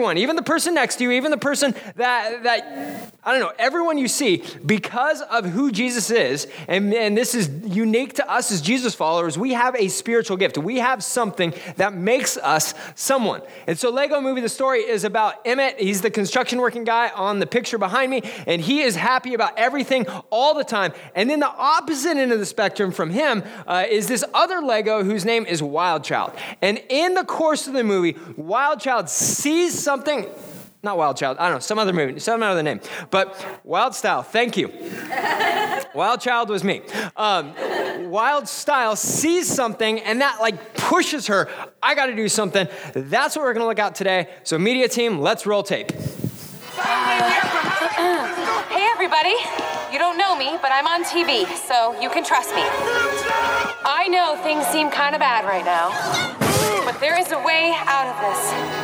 everyone, even the person next to you, even the person that, that I don't know, everyone you see, because of who Jesus is, and, and this is unique to us as Jesus followers, we have a spiritual gift. We have something that makes us someone. And so, Lego Movie, the story is about Emmet. He's the construction working guy on the picture behind me, and he is happy about everything all the time. And then the opposite end of the spectrum from him uh, is this other Lego whose name is Wild Child. And in the course of the movie, Wild Child sees something not Wild Child. I don't know, some other movie, some other name. But Wild Style, thank you. Wild Child was me. Um, Wild Style sees something and that like pushes her. I got to do something. That's what we're going to look at today. So, media team, let's roll tape. Hey, everybody. You don't know me, but I'm on TV, so you can trust me. I know things seem kind of bad right now, but there is a way out of this.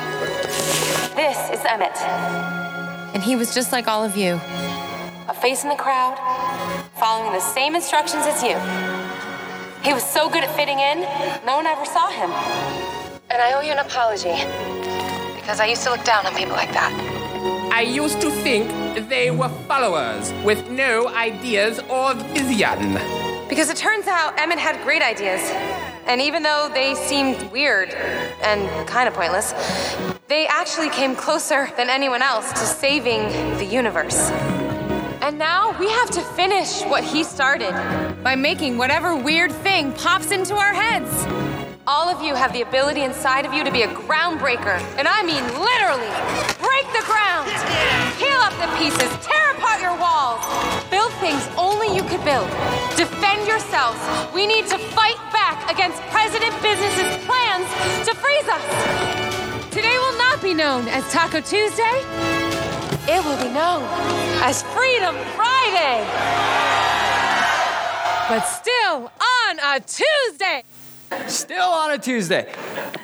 This is Emmet, And he was just like all of you. a face in the crowd, following the same instructions as you. He was so good at fitting in, no one ever saw him. And I owe you an apology, because I used to look down on people like that. I used to think they were followers with no ideas or vision. Because it turns out Emmet had great ideas. And even though they seemed weird and kind of pointless, they actually came closer than anyone else to saving the universe. And now we have to finish what he started. By making whatever weird thing pops into our heads. All of you have the ability inside of you to be a groundbreaker. And I mean literally. Break the ground. Peel up the pieces. Tear apart your walls. Build things only you could build. Defend yourselves. We need to fight back against President Business's plans to freeze us. Today will not be known as Taco Tuesday. It will be known as Freedom Friday. but still on a Tuesday. Still on a Tuesday.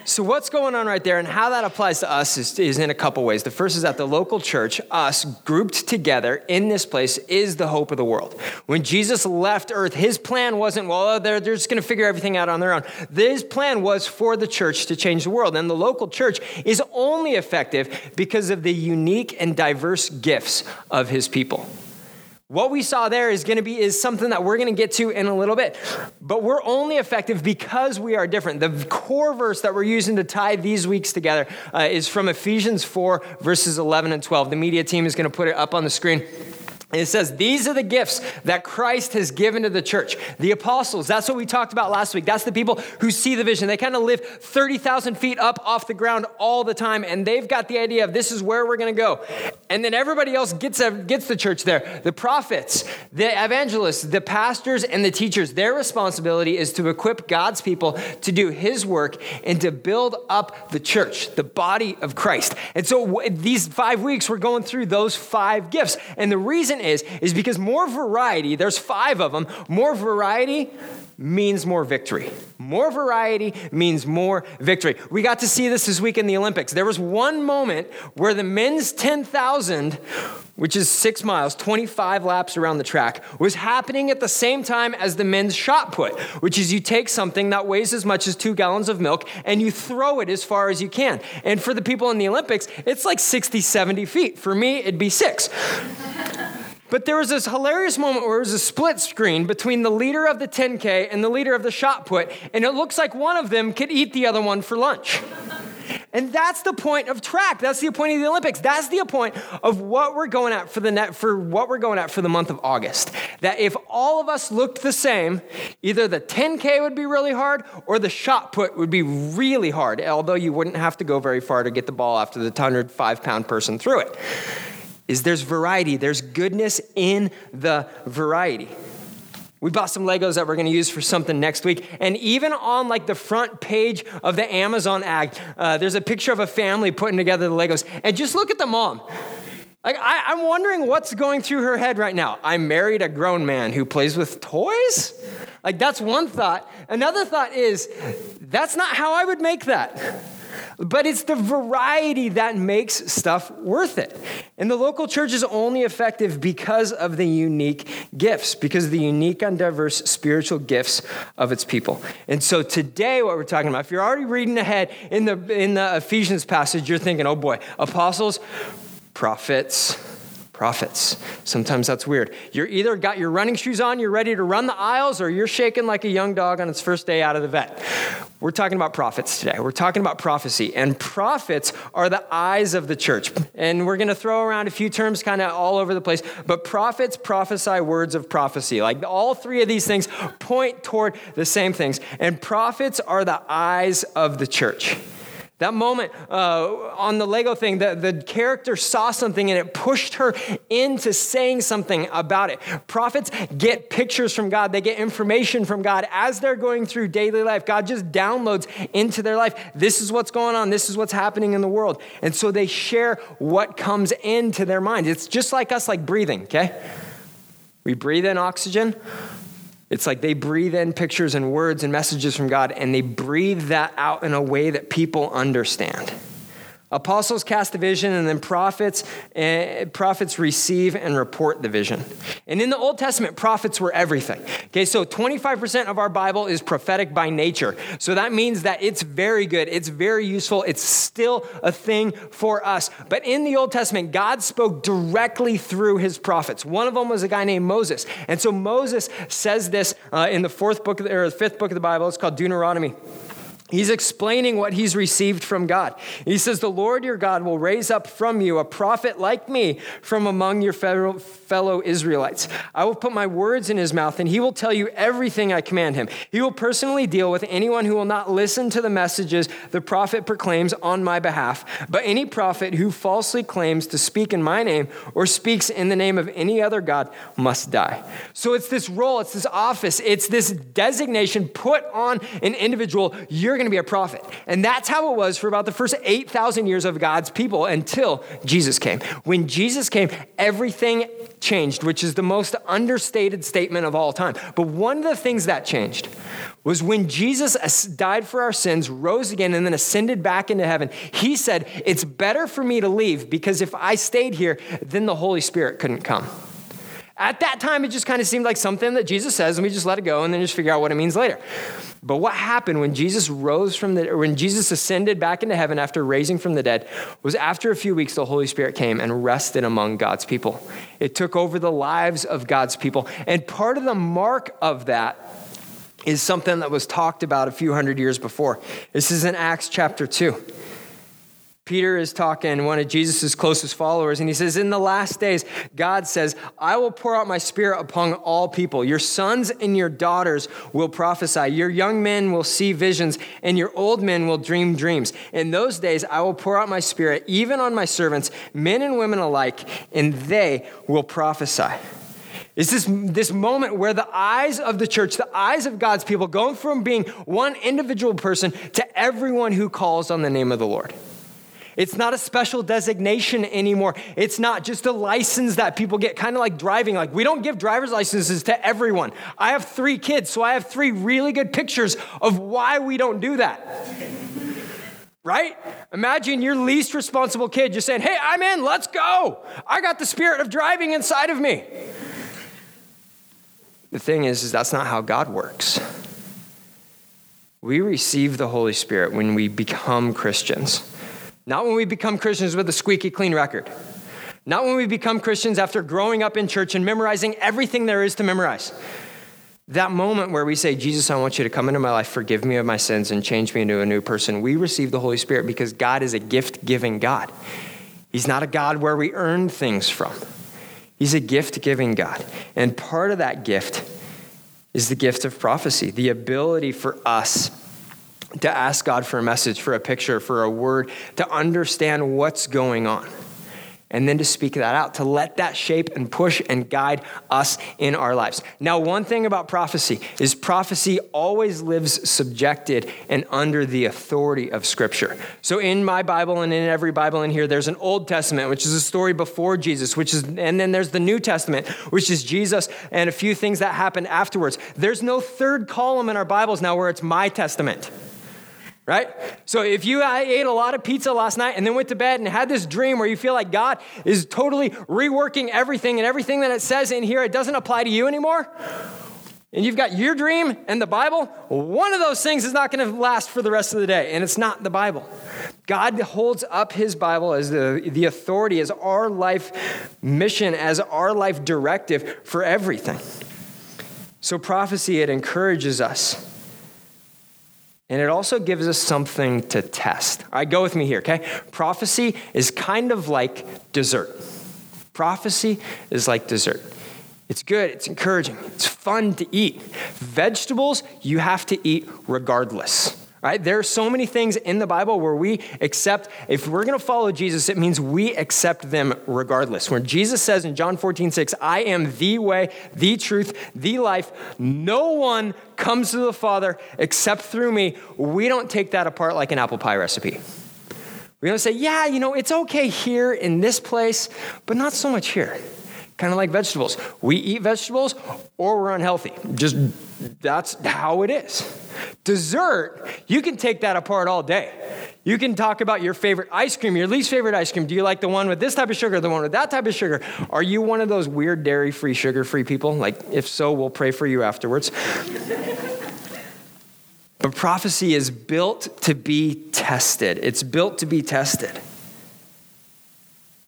So, what's going on right there and how that applies to us is, is in a couple ways. The first is that the local church, us, grouped together in this place, is the hope of the world. When Jesus left earth, his plan wasn't, well, oh, they're, they're just going to figure everything out on their own. His plan was for the church to change the world. And the local church is only effective because of the unique and diverse gifts of his people. What we saw there is going to be is something that we're going to get to in a little bit. But we're only effective because we are different. The core verse that we're using to tie these weeks together uh, is from Ephesians 4 verses 11 and 12. The media team is going to put it up on the screen. And it says, These are the gifts that Christ has given to the church. The apostles, that's what we talked about last week. That's the people who see the vision. They kind of live 30,000 feet up off the ground all the time, and they've got the idea of this is where we're going to go. And then everybody else gets, a, gets the church there. The prophets, the evangelists, the pastors, and the teachers, their responsibility is to equip God's people to do his work and to build up the church, the body of Christ. And so these five weeks, we're going through those five gifts. And the reason is, is because more variety, there's five of them, more variety means more victory. More variety means more victory. We got to see this this week in the Olympics. There was one moment where the men's 10,000, which is six miles, 25 laps around the track, was happening at the same time as the men's shot put, which is you take something that weighs as much as two gallons of milk and you throw it as far as you can. And for the people in the Olympics, it's like 60, 70 feet. For me, it'd be six. But there was this hilarious moment where it was a split screen between the leader of the 10K and the leader of the shot put, and it looks like one of them could eat the other one for lunch. And that's the point of track. That's the point of the Olympics. That's the point of what we're going at for the net for what we're going at for the month of August. That if all of us looked the same, either the 10K would be really hard or the shot put would be really hard, although you wouldn't have to go very far to get the ball after the 105 pound person threw it is there's variety, there's goodness in the variety. We bought some Legos that we're going to use for something next week. And even on like the front page of the Amazon ad, uh, there's a picture of a family putting together the Legos. And just look at the mom. Like, I, I'm wondering what's going through her head right now. I married a grown man who plays with toys? Like, that's one thought. Another thought is, that's not how I would make that. But it's the variety that makes stuff worth it. And the local church is only effective because of the unique gifts, because of the unique and diverse spiritual gifts of its people. And so today, what we're talking about, if you're already reading ahead in the, in the Ephesians passage, you're thinking, oh boy, apostles, prophets, prophets. Sometimes that's weird. You're either got your running shoes on, you're ready to run the aisles, or you're shaking like a young dog on its first day out of the vet. We're talking about prophets today. We're talking about prophecy. And prophets are the eyes of the church. And we're going to throw around a few terms kind of all over the place. But prophets prophesy words of prophecy. Like all three of these things point toward the same things. And prophets are the eyes of the church. That moment uh, on the Lego thing, the, the character saw something and it pushed her into saying something about it. Prophets get pictures from God, they get information from God as they're going through daily life. God just downloads into their life this is what's going on, this is what's happening in the world. And so they share what comes into their mind. It's just like us, like breathing, okay? We breathe in oxygen. It's like they breathe in pictures and words and messages from God, and they breathe that out in a way that people understand. Apostles cast the vision, and then prophets, uh, prophets receive and report the vision. And in the Old Testament, prophets were everything. Okay, so 25% of our Bible is prophetic by nature. So that means that it's very good, it's very useful, it's still a thing for us. But in the Old Testament, God spoke directly through his prophets. One of them was a guy named Moses. And so Moses says this uh, in the fourth book, or the fifth book of the Bible. It's called Deuteronomy. He's explaining what he's received from God. He says, The Lord your God will raise up from you a prophet like me from among your fellow Israelites. I will put my words in his mouth, and he will tell you everything I command him. He will personally deal with anyone who will not listen to the messages the prophet proclaims on my behalf. But any prophet who falsely claims to speak in my name or speaks in the name of any other God must die. So it's this role, it's this office, it's this designation put on an individual. You're going to be a prophet. And that's how it was for about the first 8,000 years of God's people until Jesus came. When Jesus came, everything changed, which is the most understated statement of all time. But one of the things that changed was when Jesus died for our sins, rose again, and then ascended back into heaven. He said, It's better for me to leave because if I stayed here, then the Holy Spirit couldn't come. At that time, it just kind of seemed like something that Jesus says, and we just let it go and then just figure out what it means later. But what happened when Jesus rose from the, when Jesus ascended back into heaven after raising from the dead, was after a few weeks, the Holy Spirit came and rested among God's people. It took over the lives of God's people. And part of the mark of that is something that was talked about a few hundred years before. This is in Acts chapter 2. Peter is talking, one of Jesus' closest followers, and he says, In the last days, God says, I will pour out my spirit upon all people. Your sons and your daughters will prophesy. Your young men will see visions, and your old men will dream dreams. In those days, I will pour out my spirit even on my servants, men and women alike, and they will prophesy. It's this, this moment where the eyes of the church, the eyes of God's people, going from being one individual person to everyone who calls on the name of the Lord. It's not a special designation anymore. It's not just a license that people get, kind of like driving. Like, we don't give driver's licenses to everyone. I have three kids, so I have three really good pictures of why we don't do that. right? Imagine your least responsible kid just saying, Hey, I'm in, let's go. I got the spirit of driving inside of me. The thing is, is that's not how God works. We receive the Holy Spirit when we become Christians. Not when we become Christians with a squeaky clean record. Not when we become Christians after growing up in church and memorizing everything there is to memorize. That moment where we say, Jesus, I want you to come into my life, forgive me of my sins, and change me into a new person, we receive the Holy Spirit because God is a gift giving God. He's not a God where we earn things from, He's a gift giving God. And part of that gift is the gift of prophecy, the ability for us to ask God for a message, for a picture, for a word, to understand what's going on. And then to speak that out, to let that shape and push and guide us in our lives. Now, one thing about prophecy is prophecy always lives subjected and under the authority of Scripture. So, in my Bible and in every Bible in here, there's an Old Testament, which is a story before Jesus, which is, and then there's the New Testament, which is Jesus and a few things that happened afterwards. There's no third column in our Bibles now where it's my testament right? So if you ate a lot of pizza last night and then went to bed and had this dream where you feel like God is totally reworking everything and everything that it says in here, it doesn't apply to you anymore, and you've got your dream and the Bible, one of those things is not going to last for the rest of the day, and it's not the Bible. God holds up his Bible as the, the authority, as our life mission, as our life directive for everything. So, prophecy, it encourages us. And it also gives us something to test. All right, go with me here, okay? Prophecy is kind of like dessert. Prophecy is like dessert. It's good, it's encouraging, it's fun to eat. Vegetables, you have to eat regardless. Right? There are so many things in the Bible where we accept, if we're going to follow Jesus, it means we accept them regardless. When Jesus says in John 14, 6, I am the way, the truth, the life, no one comes to the Father except through me, we don't take that apart like an apple pie recipe. We don't say, yeah, you know, it's okay here in this place, but not so much here kind of like vegetables. We eat vegetables or we're unhealthy. Just that's how it is. Dessert, you can take that apart all day. You can talk about your favorite ice cream, your least favorite ice cream. Do you like the one with this type of sugar, the one with that type of sugar? Are you one of those weird dairy free, sugar free people? Like, if so, we'll pray for you afterwards. but prophecy is built to be tested, it's built to be tested.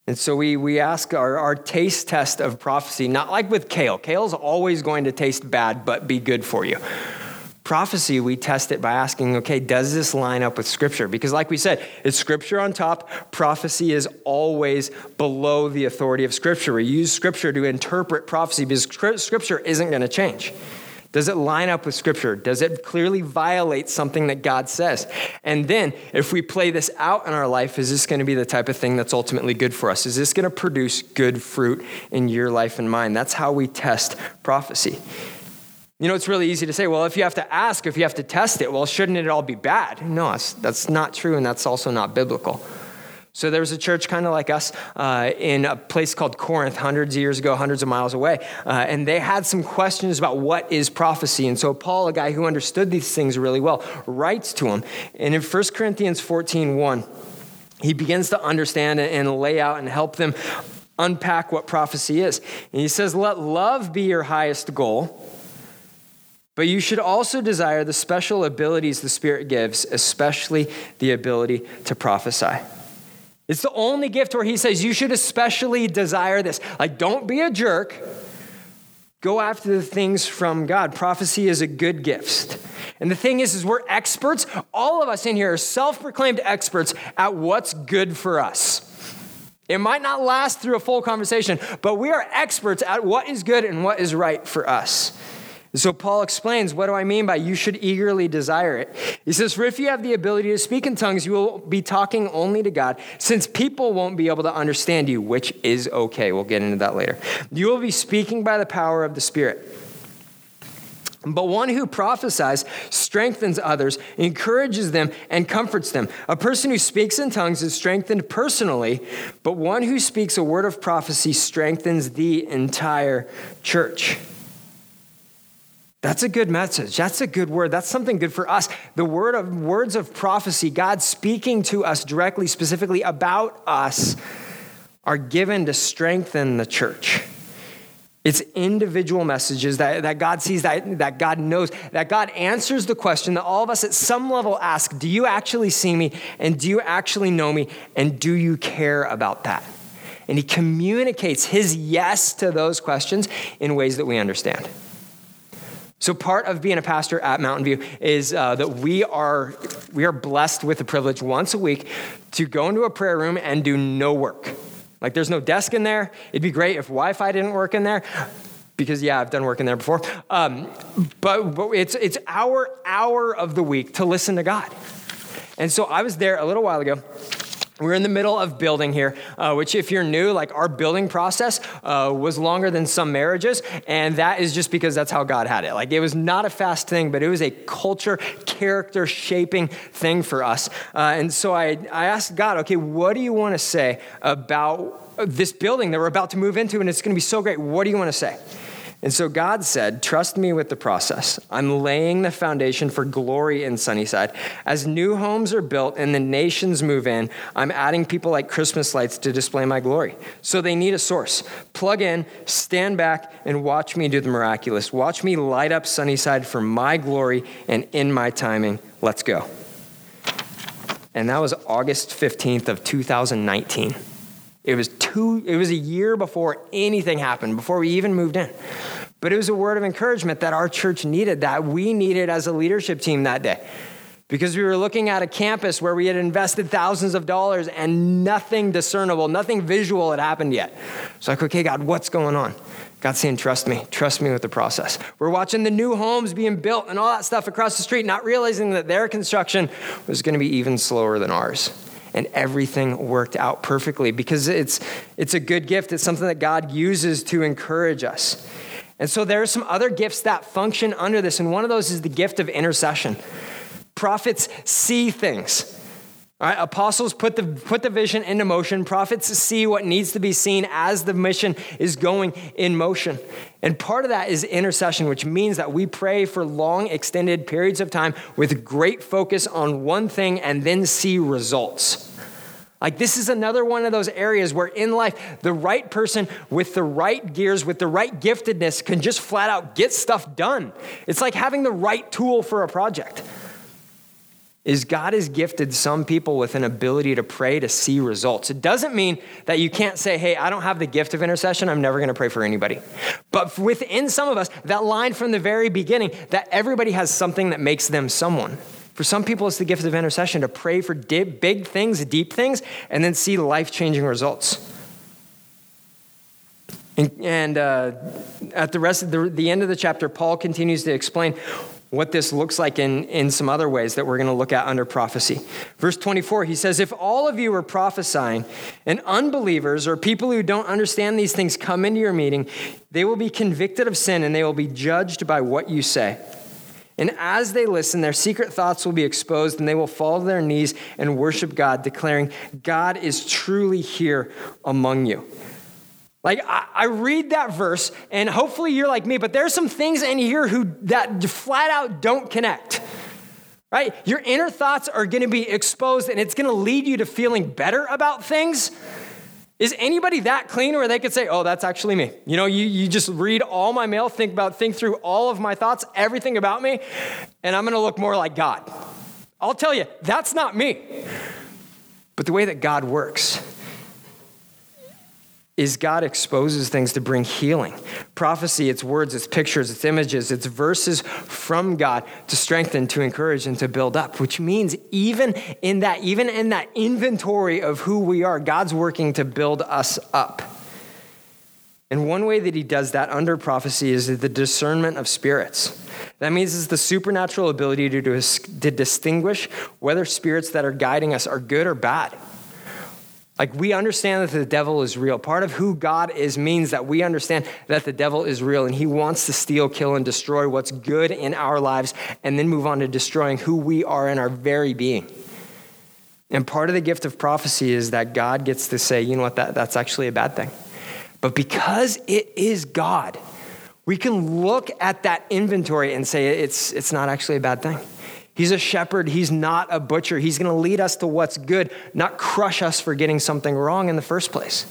And so we, we ask our, our taste test of prophecy, not like with kale. Kale's always going to taste bad, but be good for you. Prophecy, we test it by asking, okay, does this line up with Scripture? Because, like we said, it's Scripture on top. Prophecy is always below the authority of Scripture. We use Scripture to interpret prophecy because Scripture isn't going to change. Does it line up with Scripture? Does it clearly violate something that God says? And then, if we play this out in our life, is this going to be the type of thing that's ultimately good for us? Is this going to produce good fruit in your life and mine? That's how we test prophecy. You know, it's really easy to say, well, if you have to ask, if you have to test it, well, shouldn't it all be bad? No, that's, that's not true, and that's also not biblical. So there was a church kind of like us uh, in a place called Corinth hundreds of years ago, hundreds of miles away. Uh, and they had some questions about what is prophecy. And so Paul, a guy who understood these things really well, writes to them. And in 1 Corinthians 14 1, he begins to understand and lay out and help them unpack what prophecy is. And he says, Let love be your highest goal. But you should also desire the special abilities the Spirit gives, especially the ability to prophesy. It's the only gift where he says you should especially desire this. Like, don't be a jerk. Go after the things from God. Prophecy is a good gift. And the thing is, is we're experts. All of us in here are self-proclaimed experts at what's good for us. It might not last through a full conversation, but we are experts at what is good and what is right for us. So Paul explains, what do I mean by you should eagerly desire it? He says, For if you have the ability to speak in tongues, you will be talking only to God, since people won't be able to understand you, which is okay. We'll get into that later. You will be speaking by the power of the Spirit. But one who prophesies strengthens others, encourages them, and comforts them. A person who speaks in tongues is strengthened personally, but one who speaks a word of prophecy strengthens the entire church. That's a good message. That's a good word. That's something good for us. The word of words of prophecy, God speaking to us directly, specifically about us, are given to strengthen the church. It's individual messages that, that God sees, that, that God knows, that God answers the question that all of us at some level ask Do you actually see me? And do you actually know me? And do you care about that? And He communicates His yes to those questions in ways that we understand. So part of being a pastor at Mountain View is uh, that we are we are blessed with the privilege once a week to go into a prayer room and do no work. Like there's no desk in there. It'd be great if Wi-Fi didn't work in there. Because yeah, I've done work in there before. Um, but, but it's it's our hour of the week to listen to God. And so I was there a little while ago we're in the middle of building here, uh, which, if you're new, like our building process uh, was longer than some marriages, and that is just because that's how God had it. Like, it was not a fast thing, but it was a culture, character shaping thing for us. Uh, and so I, I asked God, okay, what do you want to say about this building that we're about to move into, and it's going to be so great? What do you want to say? And so God said, Trust me with the process. I'm laying the foundation for glory in Sunnyside. As new homes are built and the nations move in, I'm adding people like Christmas lights to display my glory. So they need a source. Plug in, stand back, and watch me do the miraculous. Watch me light up Sunnyside for my glory and in my timing. Let's go. And that was August 15th of 2019. It was two, it was a year before anything happened, before we even moved in. But it was a word of encouragement that our church needed, that we needed as a leadership team that day. Because we were looking at a campus where we had invested thousands of dollars and nothing discernible, nothing visual had happened yet. It's like, okay, God, what's going on? God's saying, trust me, trust me with the process. We're watching the new homes being built and all that stuff across the street, not realizing that their construction was going to be even slower than ours and everything worked out perfectly because it's, it's a good gift. It's something that God uses to encourage us. And so there are some other gifts that function under this, and one of those is the gift of intercession. Prophets see things. Apostles put the, put the vision into motion. Prophets see what needs to be seen as the mission is going in motion. And part of that is intercession, which means that we pray for long, extended periods of time with great focus on one thing and then see results. Like, this is another one of those areas where in life, the right person with the right gears, with the right giftedness, can just flat out get stuff done. It's like having the right tool for a project is God has gifted some people with an ability to pray to see results. It doesn't mean that you can't say, hey, I don't have the gift of intercession, I'm never gonna pray for anybody. But within some of us, that line from the very beginning, that everybody has something that makes them someone. For some people, it's the gift of intercession to pray for big things, deep things, and then see life changing results. And, and uh, at the rest of the, the end of the chapter, Paul continues to explain what this looks like in, in some other ways that we're going to look at under prophecy. Verse 24, he says, If all of you are prophesying and unbelievers or people who don't understand these things come into your meeting, they will be convicted of sin and they will be judged by what you say. And as they listen, their secret thoughts will be exposed and they will fall to their knees and worship God, declaring, God is truly here among you. Like I, I, read that verse, and hopefully you're like me, but there's some things in here who that flat out don't connect. Right? Your inner thoughts are gonna be exposed, and it's gonna lead you to feeling better about things. Is anybody that clean where they could say, oh, that's actually me? You know, you, you just read all my mail, think about, think through all of my thoughts, everything about me, and I'm gonna look more like God. I'll tell you, that's not me. But the way that God works is God exposes things to bring healing. Prophecy, it's words, it's pictures, it's images, it's verses from God to strengthen, to encourage, and to build up, which means even in that, even in that inventory of who we are, God's working to build us up. And one way that he does that under prophecy is the discernment of spirits. That means it's the supernatural ability to, to distinguish whether spirits that are guiding us are good or bad. Like, we understand that the devil is real. Part of who God is means that we understand that the devil is real and he wants to steal, kill, and destroy what's good in our lives and then move on to destroying who we are in our very being. And part of the gift of prophecy is that God gets to say, you know what, that, that's actually a bad thing. But because it is God, we can look at that inventory and say it's, it's not actually a bad thing. He's a shepherd. He's not a butcher. He's going to lead us to what's good, not crush us for getting something wrong in the first place.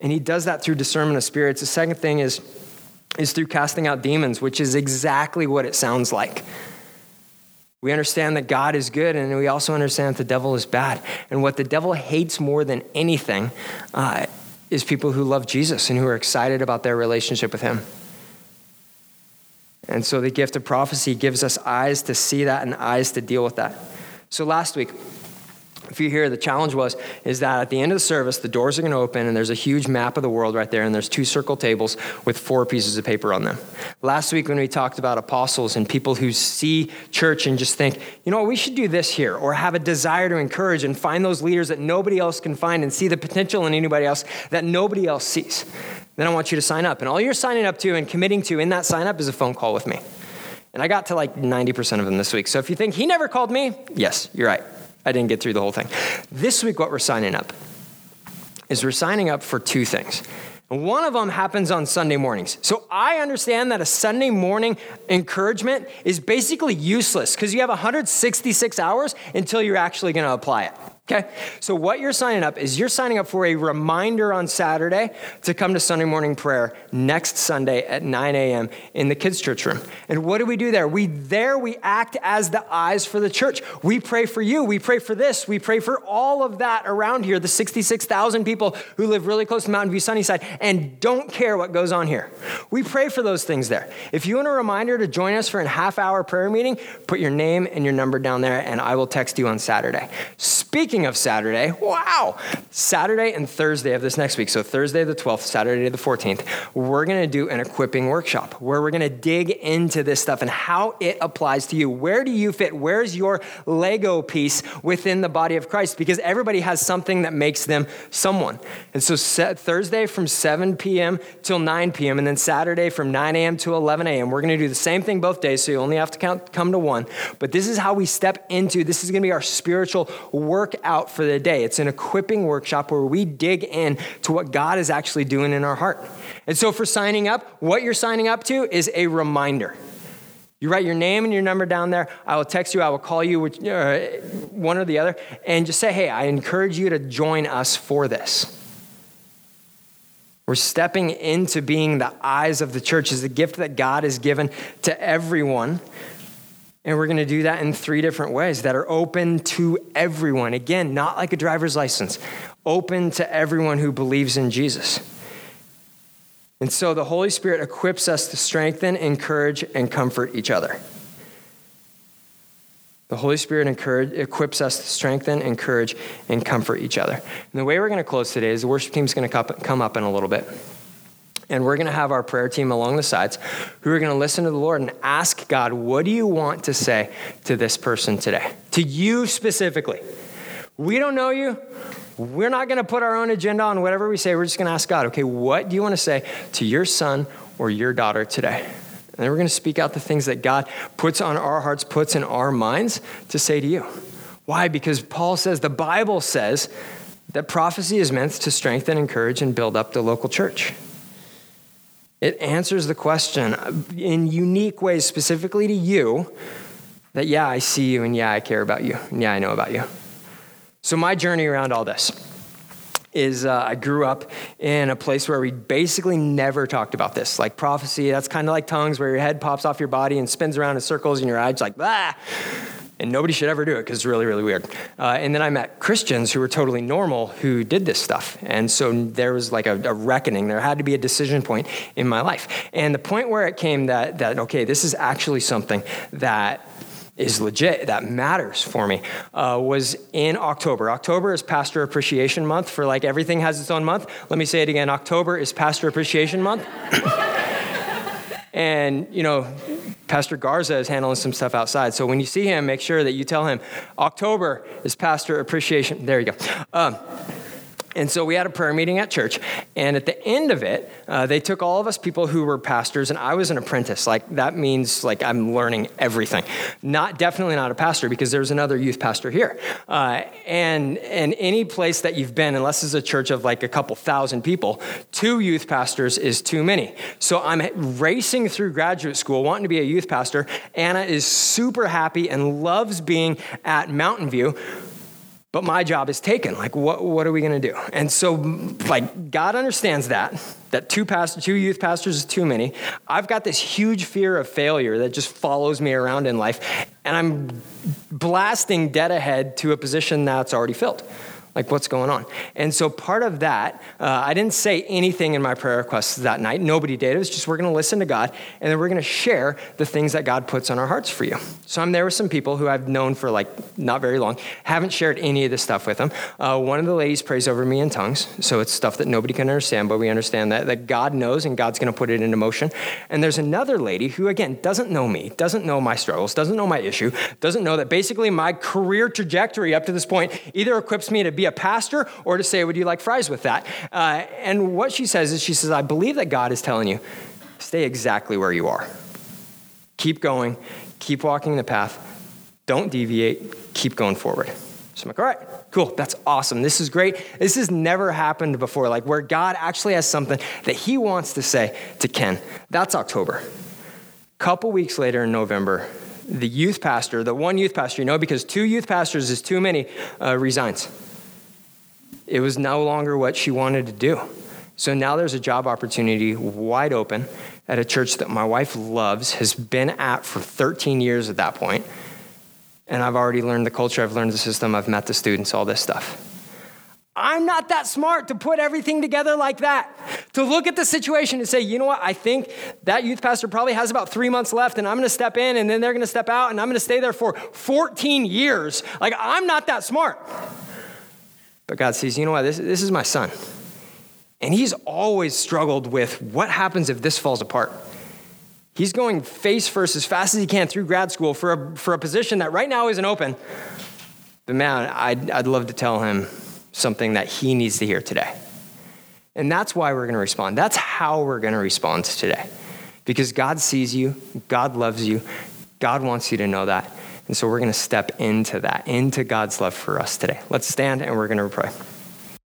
And he does that through discernment of spirits. The second thing is, is through casting out demons, which is exactly what it sounds like. We understand that God is good, and we also understand that the devil is bad. And what the devil hates more than anything uh, is people who love Jesus and who are excited about their relationship with him. And so the gift of prophecy gives us eyes to see that and eyes to deal with that. So last week, if you hear the challenge was is that at the end of the service the doors are going to open and there's a huge map of the world right there and there's two circle tables with four pieces of paper on them last week when we talked about apostles and people who see church and just think you know what we should do this here or have a desire to encourage and find those leaders that nobody else can find and see the potential in anybody else that nobody else sees then I want you to sign up. And all you're signing up to and committing to in that sign up is a phone call with me. And I got to like 90% of them this week. So if you think he never called me, yes, you're right. I didn't get through the whole thing. This week, what we're signing up is we're signing up for two things. One of them happens on Sunday mornings. So I understand that a Sunday morning encouragement is basically useless because you have 166 hours until you're actually going to apply it. Okay? So, what you're signing up is you're signing up for a reminder on Saturday to come to Sunday morning prayer next Sunday at 9 a.m. in the kids' church room. And what do we do there? We there we act as the eyes for the church. We pray for you. We pray for this. We pray for all of that around here, the 66,000 people who live really close to Mountain View Sunnyside and don't care what goes on here. We pray for those things there. If you want a reminder to join us for a half hour prayer meeting, put your name and your number down there, and I will text you on Saturday. Speaking Speaking of Saturday, wow, Saturday and Thursday of this next week, so Thursday the 12th, Saturday the 14th, we're going to do an equipping workshop where we're going to dig into this stuff and how it applies to you. Where do you fit? Where's your Lego piece within the body of Christ? Because everybody has something that makes them someone. And so Thursday from 7 p.m. till 9 p.m., and then Saturday from 9 a.m. to 11 a.m., we're going to do the same thing both days, so you only have to count, come to one. But this is how we step into this is going to be our spiritual work out for the day. It's an equipping workshop where we dig in to what God is actually doing in our heart. And so for signing up, what you're signing up to is a reminder. You write your name and your number down there. I will text you. I will call you, which, uh, one or the other, and just say, hey, I encourage you to join us for this. We're stepping into being the eyes of the church is a gift that God has given to everyone and we're going to do that in three different ways that are open to everyone. Again, not like a driver's license, open to everyone who believes in Jesus. And so the Holy Spirit equips us to strengthen, encourage, and comfort each other. The Holy Spirit encourage, equips us to strengthen, encourage, and comfort each other. And the way we're going to close today is the worship team is going to come up in a little bit. And we're going to have our prayer team along the sides who are going to listen to the Lord and ask God, what do you want to say to this person today? To you specifically. We don't know you. We're not going to put our own agenda on whatever we say. We're just going to ask God, okay, what do you want to say to your son or your daughter today? And then we're going to speak out the things that God puts on our hearts, puts in our minds to say to you. Why? Because Paul says, the Bible says that prophecy is meant to strengthen, encourage, and build up the local church. It answers the question in unique ways, specifically to you, that yeah, I see you, and yeah, I care about you, and yeah, I know about you. So, my journey around all this is uh, I grew up in a place where we basically never talked about this. Like prophecy, that's kind of like tongues, where your head pops off your body and spins around in circles, and your eyes like, ah and nobody should ever do it because it's really, really weird. Uh, and then I met Christians who were totally normal who did this stuff. And so there was like a, a, reckoning. There had to be a decision point in my life. And the point where it came that, that okay, this is actually something that is legit, that matters for me, uh, was in October. October is Pastor Appreciation Month for like everything has its own month. Let me say it again October is Pastor Appreciation Month. And, you know, Pastor Garza is handling some stuff outside. So when you see him, make sure that you tell him October is Pastor Appreciation. There you go. Um, and so we had a prayer meeting at church. And at the end of it, uh, they took all of us people who were pastors, and I was an apprentice. Like, that means like I'm learning everything. Not definitely not a pastor because there's another youth pastor here. Uh, and, and any place that you've been, unless it's a church of like a couple thousand people, two youth pastors is too many. So I'm racing through graduate school wanting to be a youth pastor. Anna is super happy and loves being at Mountain View but my job is taken. Like, what, what are we going to do? And so, like, God understands that, that two, past, two youth pastors is too many. I've got this huge fear of failure that just follows me around in life, and I'm blasting dead ahead to a position that's already filled like what's going on? And so part of that uh, i didn't say anything in my prayer requests that night. Nobody did. It was just we're going to listen to god and then we're going to share the things that god puts on our hearts for you. So i'm there with some people who i've known for like not very long. Haven't shared any of this stuff with them. Uh, one of the ladies prays over me in tongues so it's stuff that nobody can understand but we understand that, that god knows and god's going to put it into motion. And there's another lady who again doesn't know me doesn't know my struggles doesn't know my issue doesn't know that basically my career trajectory up to this point either equips me to a pastor or to say, Would you like fries with that? Uh, and what she says is, She says, I believe that God is telling you, stay exactly where you are. Keep going, keep walking the path, don't deviate, keep going forward. So I'm like, all right, cool, that's awesome. This is great. This has never happened before, like where God actually has something that He wants to say to Ken. That's October. Couple weeks later in November, the youth pastor, the one youth pastor, you know, because two youth pastors is too many, uh, resigns. It was no longer what she wanted to do. So now there's a job opportunity wide open at a church that my wife loves, has been at for 13 years at that point and I've already learned the culture, I've learned the system, I've met the students, all this stuff. I'm not that smart to put everything together like that. To look at the situation and say, you know what, I think that youth pastor probably has about three months left, and I'm gonna step in, and then they're gonna step out, and I'm gonna stay there for 14 years. Like, I'm not that smart. But God sees, you know what, this, this is my son. And he's always struggled with what happens if this falls apart. He's going face first as fast as he can through grad school for a, for a position that right now isn't open. But man, I'd, I'd love to tell him something that he needs to hear today. And that's why we're going to respond. That's how we're going to respond today. Because God sees you, God loves you, God wants you to know that. And so we're going to step into that, into God's love for us today. Let's stand and we're going to pray.